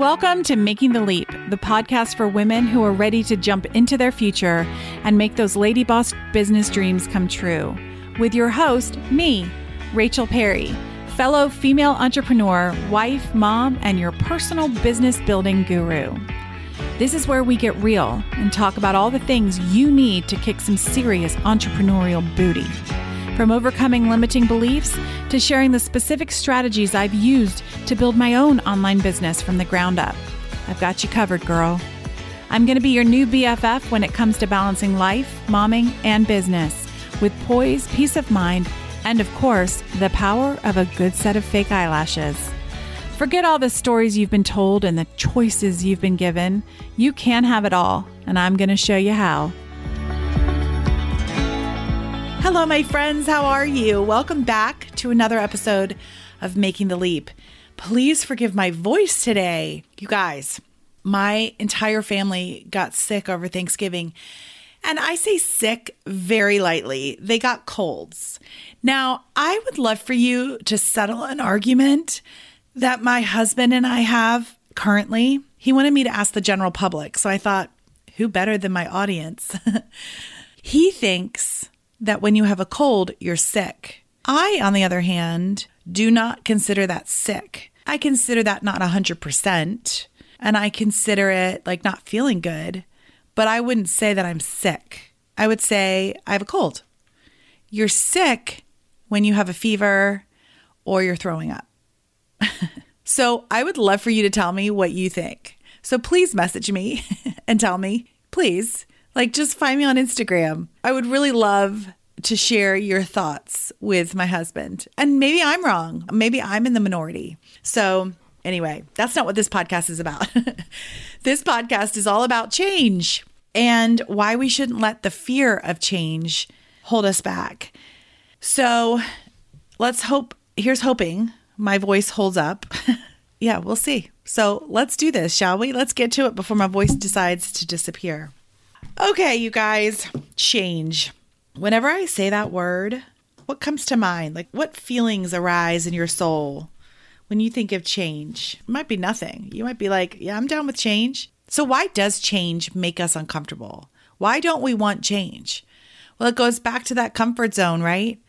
Welcome to Making the Leap, the podcast for women who are ready to jump into their future and make those lady boss business dreams come true. With your host, me, Rachel Perry, fellow female entrepreneur, wife, mom, and your personal business building guru. This is where we get real and talk about all the things you need to kick some serious entrepreneurial booty. From overcoming limiting beliefs to sharing the specific strategies I've used to build my own online business from the ground up. I've got you covered, girl. I'm going to be your new BFF when it comes to balancing life, momming, and business with poise, peace of mind, and of course, the power of a good set of fake eyelashes. Forget all the stories you've been told and the choices you've been given. You can have it all, and I'm going to show you how. Hello, my friends. How are you? Welcome back to another episode of Making the Leap. Please forgive my voice today. You guys, my entire family got sick over Thanksgiving. And I say sick very lightly. They got colds. Now, I would love for you to settle an argument that my husband and I have currently. He wanted me to ask the general public. So I thought, who better than my audience? he thinks that when you have a cold, you're sick. I, on the other hand, do not consider that sick. I consider that not 100%, and I consider it like not feeling good, but I wouldn't say that I'm sick. I would say I have a cold. You're sick when you have a fever or you're throwing up. so I would love for you to tell me what you think. So please message me and tell me, please, like, just find me on Instagram. I would really love to share your thoughts with my husband. And maybe I'm wrong. Maybe I'm in the minority. So, anyway, that's not what this podcast is about. this podcast is all about change and why we shouldn't let the fear of change hold us back. So, let's hope, here's hoping my voice holds up. yeah, we'll see. So, let's do this, shall we? Let's get to it before my voice decides to disappear. Okay, you guys, change. Whenever I say that word, what comes to mind? Like, what feelings arise in your soul when you think of change? It might be nothing. You might be like, yeah, I'm down with change. So, why does change make us uncomfortable? Why don't we want change? Well, it goes back to that comfort zone, right?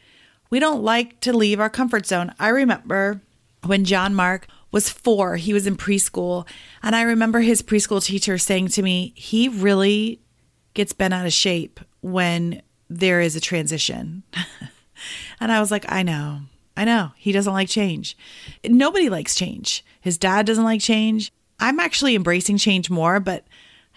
We don't like to leave our comfort zone. I remember when John Mark was four, he was in preschool. And I remember his preschool teacher saying to me, he really gets bent out of shape when there is a transition. and I was like, I know. I know. He doesn't like change. Nobody likes change. His dad doesn't like change. I'm actually embracing change more, but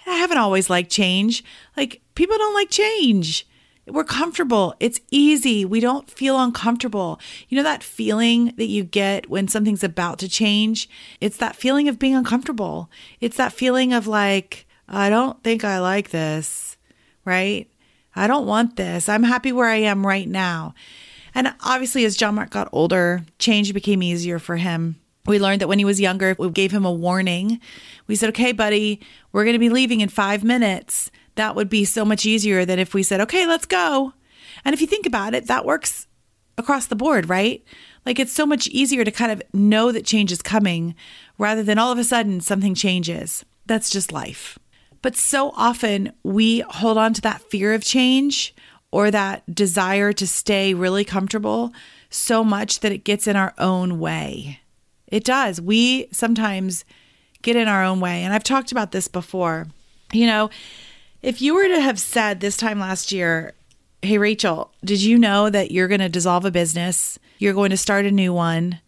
I haven't always liked change. Like, people don't like change. We're comfortable. It's easy. We don't feel uncomfortable. You know that feeling that you get when something's about to change? It's that feeling of being uncomfortable. It's that feeling of like, I don't think I like this, right? I don't want this. I'm happy where I am right now. And obviously, as John Mark got older, change became easier for him. We learned that when he was younger, we gave him a warning. We said, okay, buddy, we're going to be leaving in five minutes. That would be so much easier than if we said, okay, let's go. And if you think about it, that works across the board, right? Like it's so much easier to kind of know that change is coming rather than all of a sudden something changes. That's just life. But so often we hold on to that fear of change or that desire to stay really comfortable so much that it gets in our own way. It does. We sometimes get in our own way. And I've talked about this before. You know, if you were to have said this time last year, Hey, Rachel, did you know that you're going to dissolve a business? You're going to start a new one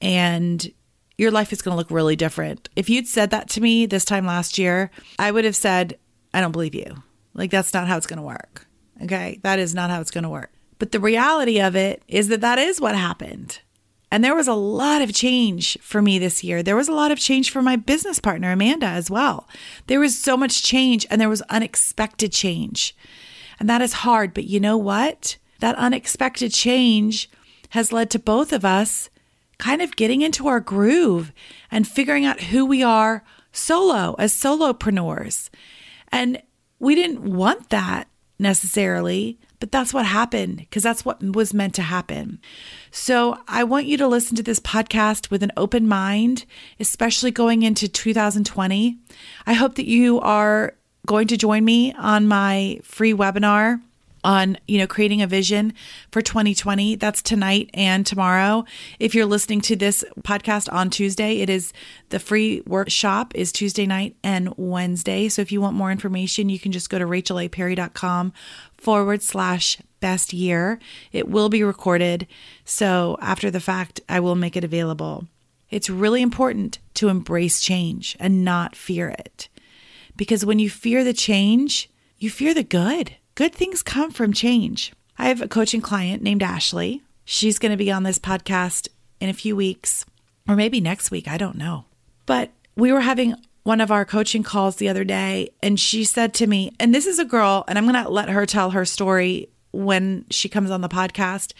and your life is going to look really different. If you'd said that to me this time last year, I would have said, I don't believe you. Like, that's not how it's going to work. Okay. That is not how it's going to work. But the reality of it is that that is what happened. And there was a lot of change for me this year. There was a lot of change for my business partner, Amanda, as well. There was so much change and there was unexpected change. And that is hard. But you know what? That unexpected change has led to both of us kind of getting into our groove and figuring out who we are solo as solopreneurs. And we didn't want that necessarily, but that's what happened because that's what was meant to happen. So I want you to listen to this podcast with an open mind, especially going into 2020. I hope that you are going to join me on my free webinar on you know creating a vision for 2020 that's tonight and tomorrow. If you're listening to this podcast on tuesday it is the free workshop is tuesday night and wednesday. So if you want more information you can just go to rachelaperry.com forward slash best year. It will be recorded. So after the fact i will make it available. It's really important to embrace change and not fear it. Because when you fear the change you fear the good Good things come from change. I have a coaching client named Ashley. She's going to be on this podcast in a few weeks, or maybe next week. I don't know. But we were having one of our coaching calls the other day, and she said to me, and this is a girl, and I'm going to let her tell her story when she comes on the podcast,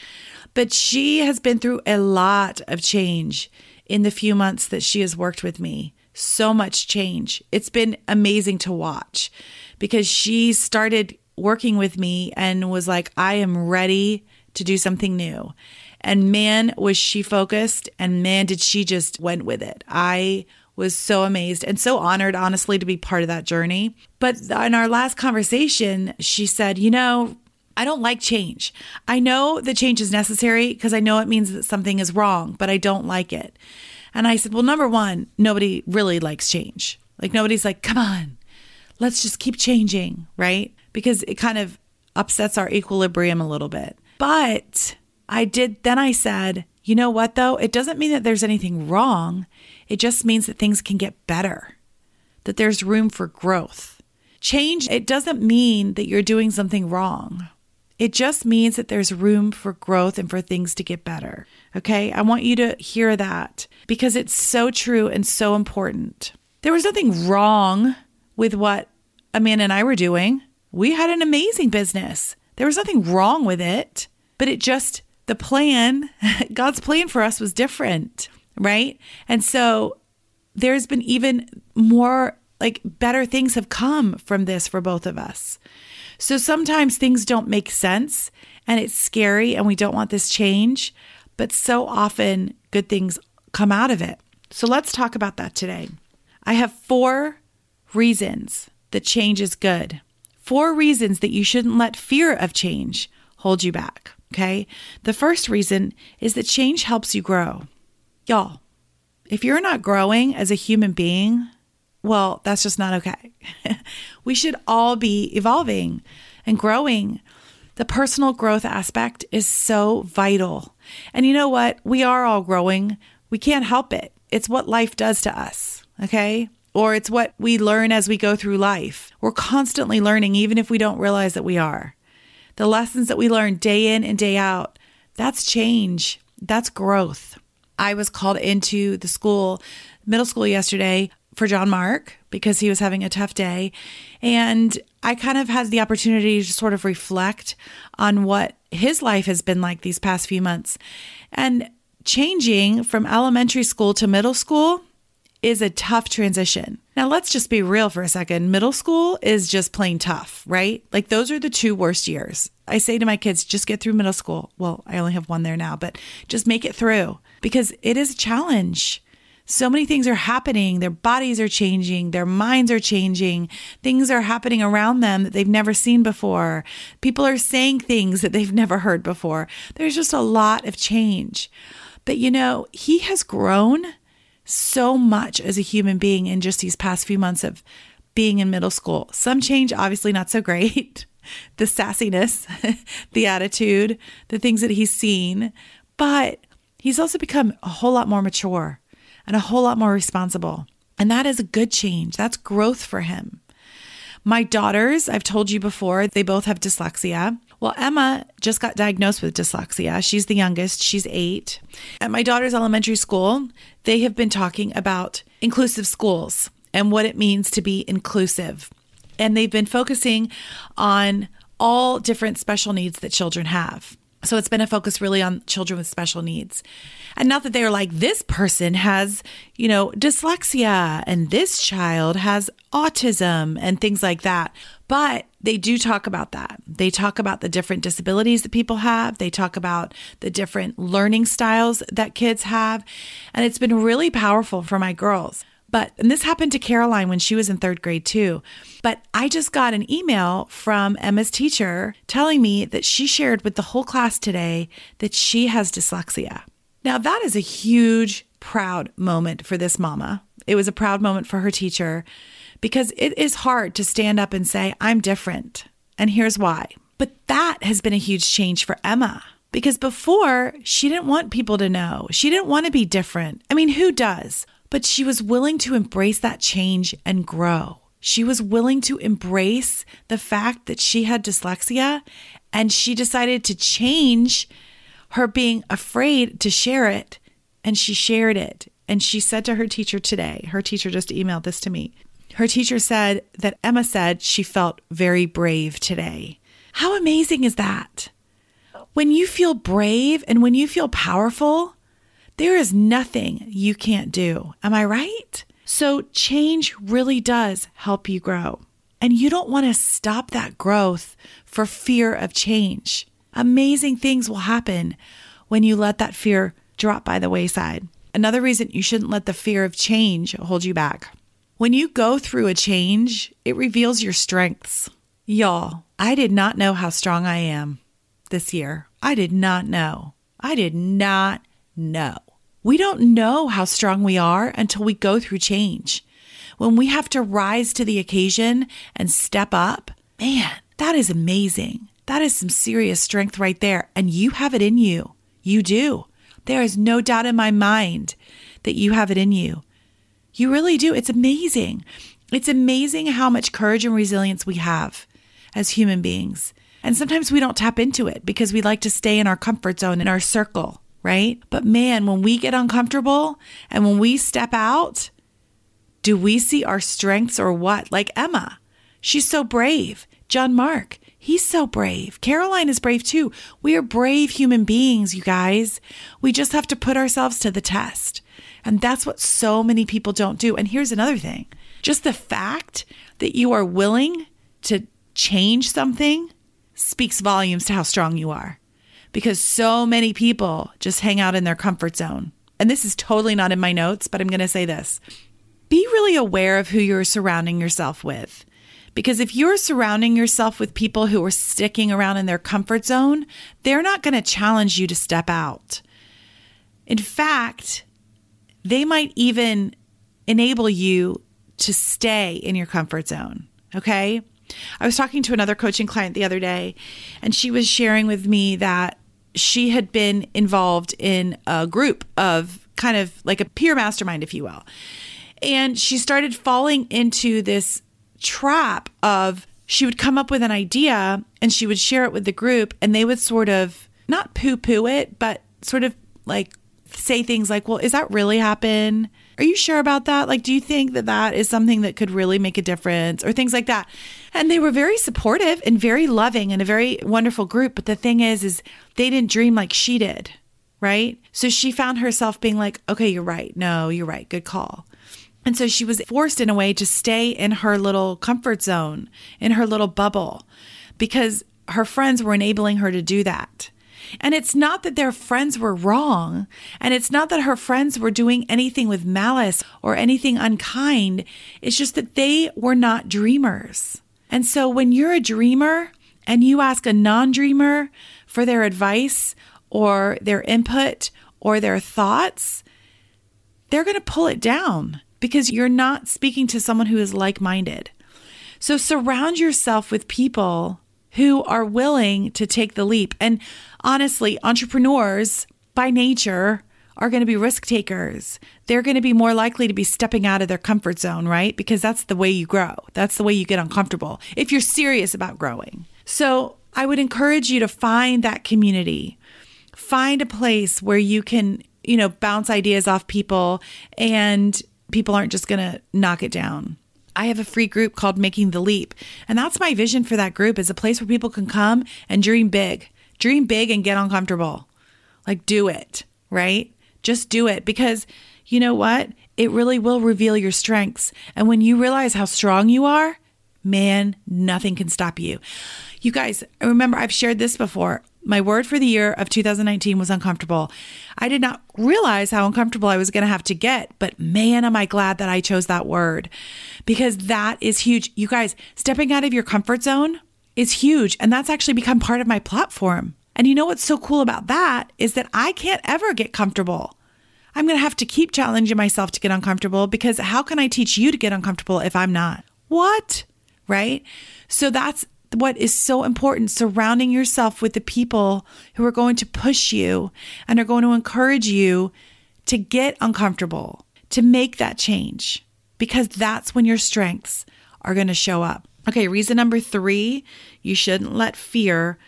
but she has been through a lot of change in the few months that she has worked with me. So much change. It's been amazing to watch because she started working with me and was like, I am ready to do something new. And man, was she focused and man, did she just went with it. I was so amazed and so honored, honestly, to be part of that journey. But in our last conversation, she said, You know, I don't like change. I know the change is necessary because I know it means that something is wrong, but I don't like it. And I said, Well, number one, nobody really likes change. Like, nobody's like, Come on, let's just keep changing, right? Because it kind of upsets our equilibrium a little bit. But I did, then I said, you know what though? It doesn't mean that there's anything wrong. It just means that things can get better, that there's room for growth. Change, it doesn't mean that you're doing something wrong. It just means that there's room for growth and for things to get better. Okay. I want you to hear that because it's so true and so important. There was nothing wrong with what Amanda and I were doing we had an amazing business. There was nothing wrong with it, but it just, the plan, God's plan for us was different, right? And so there's been even more, like, better things have come from this for both of us. So sometimes things don't make sense and it's scary and we don't want this change, but so often good things come out of it. So let's talk about that today. I have four reasons that change is good. Four reasons that you shouldn't let fear of change hold you back. Okay. The first reason is that change helps you grow. Y'all, if you're not growing as a human being, well, that's just not okay. we should all be evolving and growing. The personal growth aspect is so vital. And you know what? We are all growing. We can't help it. It's what life does to us. Okay or it's what we learn as we go through life. We're constantly learning, even if we don't realize that we are. The lessons that we learn day in and day out, that's change, that's growth. I was called into the school, middle school yesterday for John Mark because he was having a tough day. And I kind of had the opportunity to sort of reflect on what his life has been like these past few months. And changing from elementary school to middle school, is a tough transition. Now, let's just be real for a second. Middle school is just plain tough, right? Like, those are the two worst years. I say to my kids, just get through middle school. Well, I only have one there now, but just make it through because it is a challenge. So many things are happening. Their bodies are changing. Their minds are changing. Things are happening around them that they've never seen before. People are saying things that they've never heard before. There's just a lot of change. But you know, he has grown so much as a human being in just these past few months of being in middle school. Some change, obviously not so great. the sassiness, the attitude, the things that he's seen, but he's also become a whole lot more mature and a whole lot more responsible. And that is a good change. That's growth for him. My daughters, I've told you before, they both have dyslexia. Well, Emma just got diagnosed with dyslexia. She's the youngest, she's eight. At my daughter's elementary school, they have been talking about inclusive schools and what it means to be inclusive. And they've been focusing on all different special needs that children have. So it's been a focus really on children with special needs. And not that they're like, this person has, you know, dyslexia and this child has autism and things like that. But they do talk about that. They talk about the different disabilities that people have. They talk about the different learning styles that kids have. And it's been really powerful for my girls. But, and this happened to Caroline when she was in third grade too. But I just got an email from Emma's teacher telling me that she shared with the whole class today that she has dyslexia. Now, that is a huge, proud moment for this mama. It was a proud moment for her teacher because it is hard to stand up and say, I'm different. And here's why. But that has been a huge change for Emma because before she didn't want people to know. She didn't want to be different. I mean, who does? But she was willing to embrace that change and grow. She was willing to embrace the fact that she had dyslexia and she decided to change her being afraid to share it. And she shared it. And she said to her teacher today, her teacher just emailed this to me. Her teacher said that Emma said she felt very brave today. How amazing is that? When you feel brave and when you feel powerful, there is nothing you can't do. Am I right? So, change really does help you grow. And you don't want to stop that growth for fear of change. Amazing things will happen when you let that fear drop by the wayside. Another reason you shouldn't let the fear of change hold you back. When you go through a change, it reveals your strengths. Y'all, I did not know how strong I am this year. I did not know. I did not know. We don't know how strong we are until we go through change. When we have to rise to the occasion and step up, man, that is amazing. That is some serious strength right there. And you have it in you. You do. There is no doubt in my mind that you have it in you. You really do. It's amazing. It's amazing how much courage and resilience we have as human beings. And sometimes we don't tap into it because we like to stay in our comfort zone, in our circle right? But man, when we get uncomfortable and when we step out, do we see our strengths or what? Like Emma, she's so brave. John Mark, he's so brave. Caroline is brave too. We are brave human beings, you guys. We just have to put ourselves to the test. And that's what so many people don't do. And here's another thing just the fact that you are willing to change something speaks volumes to how strong you are because so many people just hang out in their comfort zone. And this is totally not in my notes, but I'm going to say this be really aware of who you're surrounding yourself with. Because if you're surrounding yourself with people who are sticking around in their comfort zone, they're not going to challenge you to step out. In fact, they might even enable you to stay in your comfort zone. Okay. I was talking to another coaching client the other day, and she was sharing with me that she had been involved in a group of kind of like a peer mastermind, if you will. And she started falling into this trap of she would come up with an idea and she would share it with the group, and they would sort of not poo poo it, but sort of like say things like, Well, is that really happen? Are you sure about that? Like, do you think that that is something that could really make a difference or things like that? And they were very supportive and very loving and a very wonderful group. But the thing is, is they didn't dream like she did. Right. So she found herself being like, okay, you're right. No, you're right. Good call. And so she was forced in a way to stay in her little comfort zone, in her little bubble, because her friends were enabling her to do that. And it's not that their friends were wrong. And it's not that her friends were doing anything with malice or anything unkind. It's just that they were not dreamers. And so when you're a dreamer and you ask a non dreamer for their advice or their input or their thoughts, they're going to pull it down because you're not speaking to someone who is like minded. So surround yourself with people who are willing to take the leap. And honestly, entrepreneurs by nature are going to be risk takers. They're going to be more likely to be stepping out of their comfort zone, right? Because that's the way you grow. That's the way you get uncomfortable if you're serious about growing. So I would encourage you to find that community. Find a place where you can, you know, bounce ideas off people and people aren't just going to knock it down. I have a free group called Making the Leap. And that's my vision for that group is a place where people can come and dream big Dream big and get uncomfortable. Like, do it, right? Just do it because you know what? It really will reveal your strengths. And when you realize how strong you are, man, nothing can stop you. You guys, remember, I've shared this before. My word for the year of 2019 was uncomfortable. I did not realize how uncomfortable I was going to have to get, but man, am I glad that I chose that word because that is huge. You guys, stepping out of your comfort zone is huge. And that's actually become part of my platform. And you know what's so cool about that is that I can't ever get comfortable. I'm going to have to keep challenging myself to get uncomfortable because how can I teach you to get uncomfortable if I'm not? What? Right? So that's what is so important surrounding yourself with the people who are going to push you and are going to encourage you to get uncomfortable, to make that change, because that's when your strengths are going to show up. Okay, reason number three you shouldn't let fear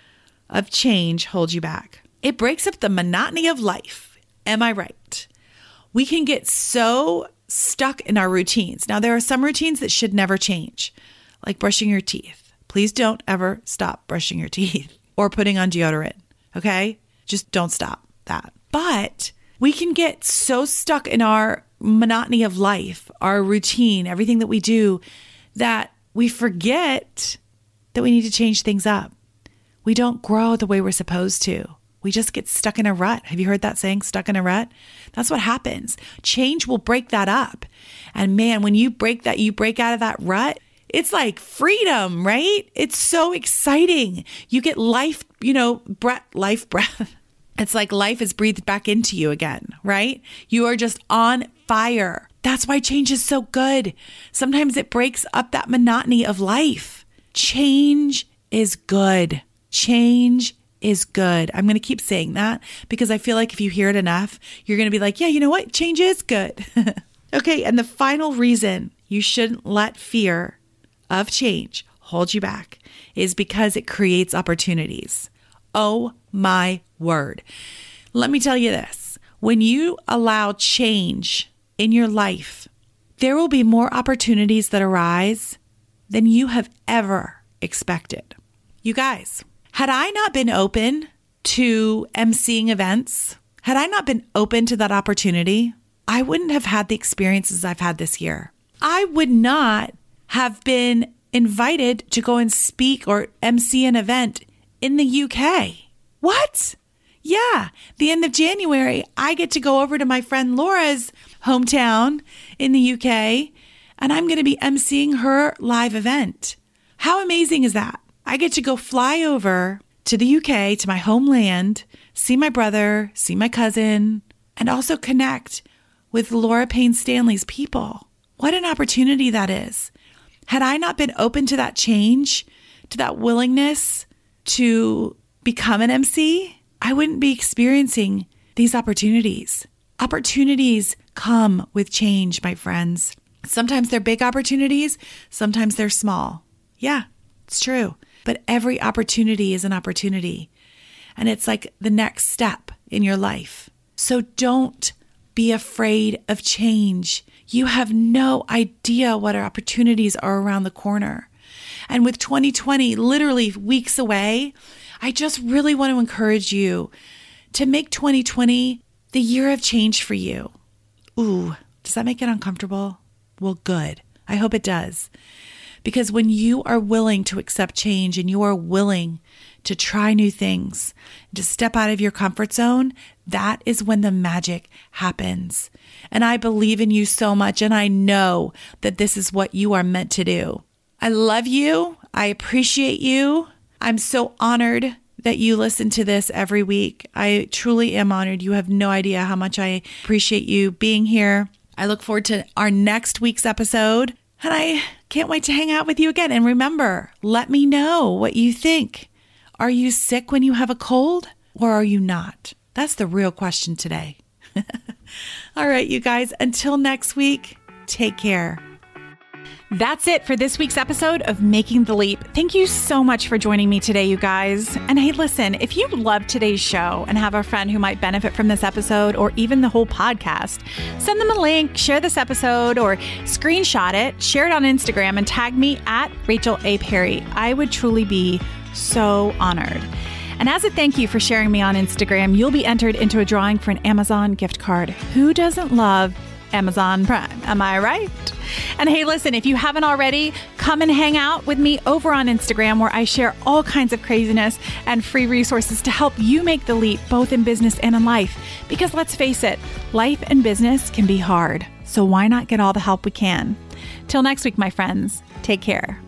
of change hold you back. It breaks up the monotony of life. Am I right? We can get so stuck in our routines. Now, there are some routines that should never change, like brushing your teeth Please don't ever stop brushing your teeth or putting on deodorant. Okay. Just don't stop that. But we can get so stuck in our monotony of life, our routine, everything that we do, that we forget that we need to change things up. We don't grow the way we're supposed to. We just get stuck in a rut. Have you heard that saying, stuck in a rut? That's what happens. Change will break that up. And man, when you break that, you break out of that rut, it's like freedom, right? It's so exciting. You get life, you know, breath, life breath. It's like life is breathed back into you again, right? You are just on fire. That's why change is so good. Sometimes it breaks up that monotony of life. Change is good. Change is good. I'm going to keep saying that because I feel like if you hear it enough, you're going to be like, yeah, you know what? Change is good. okay. And the final reason you shouldn't let fear of change hold you back is because it creates opportunities. Oh my word. Let me tell you this when you allow change in your life, there will be more opportunities that arise than you have ever expected. You guys, had I not been open to emceeing events, had I not been open to that opportunity, I wouldn't have had the experiences I've had this year. I would not have been invited to go and speak or MC an event in the UK. What? Yeah, the end of January, I get to go over to my friend Laura's hometown in the UK and I'm going to be emceeing her live event. How amazing is that? I get to go fly over to the UK, to my homeland, see my brother, see my cousin, and also connect with Laura Payne Stanley's people. What an opportunity that is. Had I not been open to that change, to that willingness to become an MC, I wouldn't be experiencing these opportunities. Opportunities come with change, my friends. Sometimes they're big opportunities, sometimes they're small. Yeah, it's true. But every opportunity is an opportunity. And it's like the next step in your life. So don't be afraid of change. You have no idea what opportunities are around the corner. And with 2020 literally weeks away, I just really want to encourage you to make 2020 the year of change for you. Ooh, does that make it uncomfortable? Well, good. I hope it does. Because when you are willing to accept change and you are willing to try new things, to step out of your comfort zone, that is when the magic happens. And I believe in you so much, and I know that this is what you are meant to do. I love you. I appreciate you. I'm so honored that you listen to this every week. I truly am honored. You have no idea how much I appreciate you being here. I look forward to our next week's episode. And I can't wait to hang out with you again. And remember, let me know what you think. Are you sick when you have a cold or are you not? That's the real question today. All right, you guys, until next week, take care. That's it for this week's episode of Making the Leap. Thank you so much for joining me today, you guys. And hey, listen, if you love today's show and have a friend who might benefit from this episode or even the whole podcast, send them a link, share this episode, or screenshot it, share it on Instagram, and tag me at Rachel A. Perry. I would truly be so honored. And as a thank you for sharing me on Instagram, you'll be entered into a drawing for an Amazon gift card. Who doesn't love Amazon Prime? Am I right? And hey, listen, if you haven't already, come and hang out with me over on Instagram where I share all kinds of craziness and free resources to help you make the leap both in business and in life. Because let's face it, life and business can be hard. So why not get all the help we can? Till next week, my friends, take care.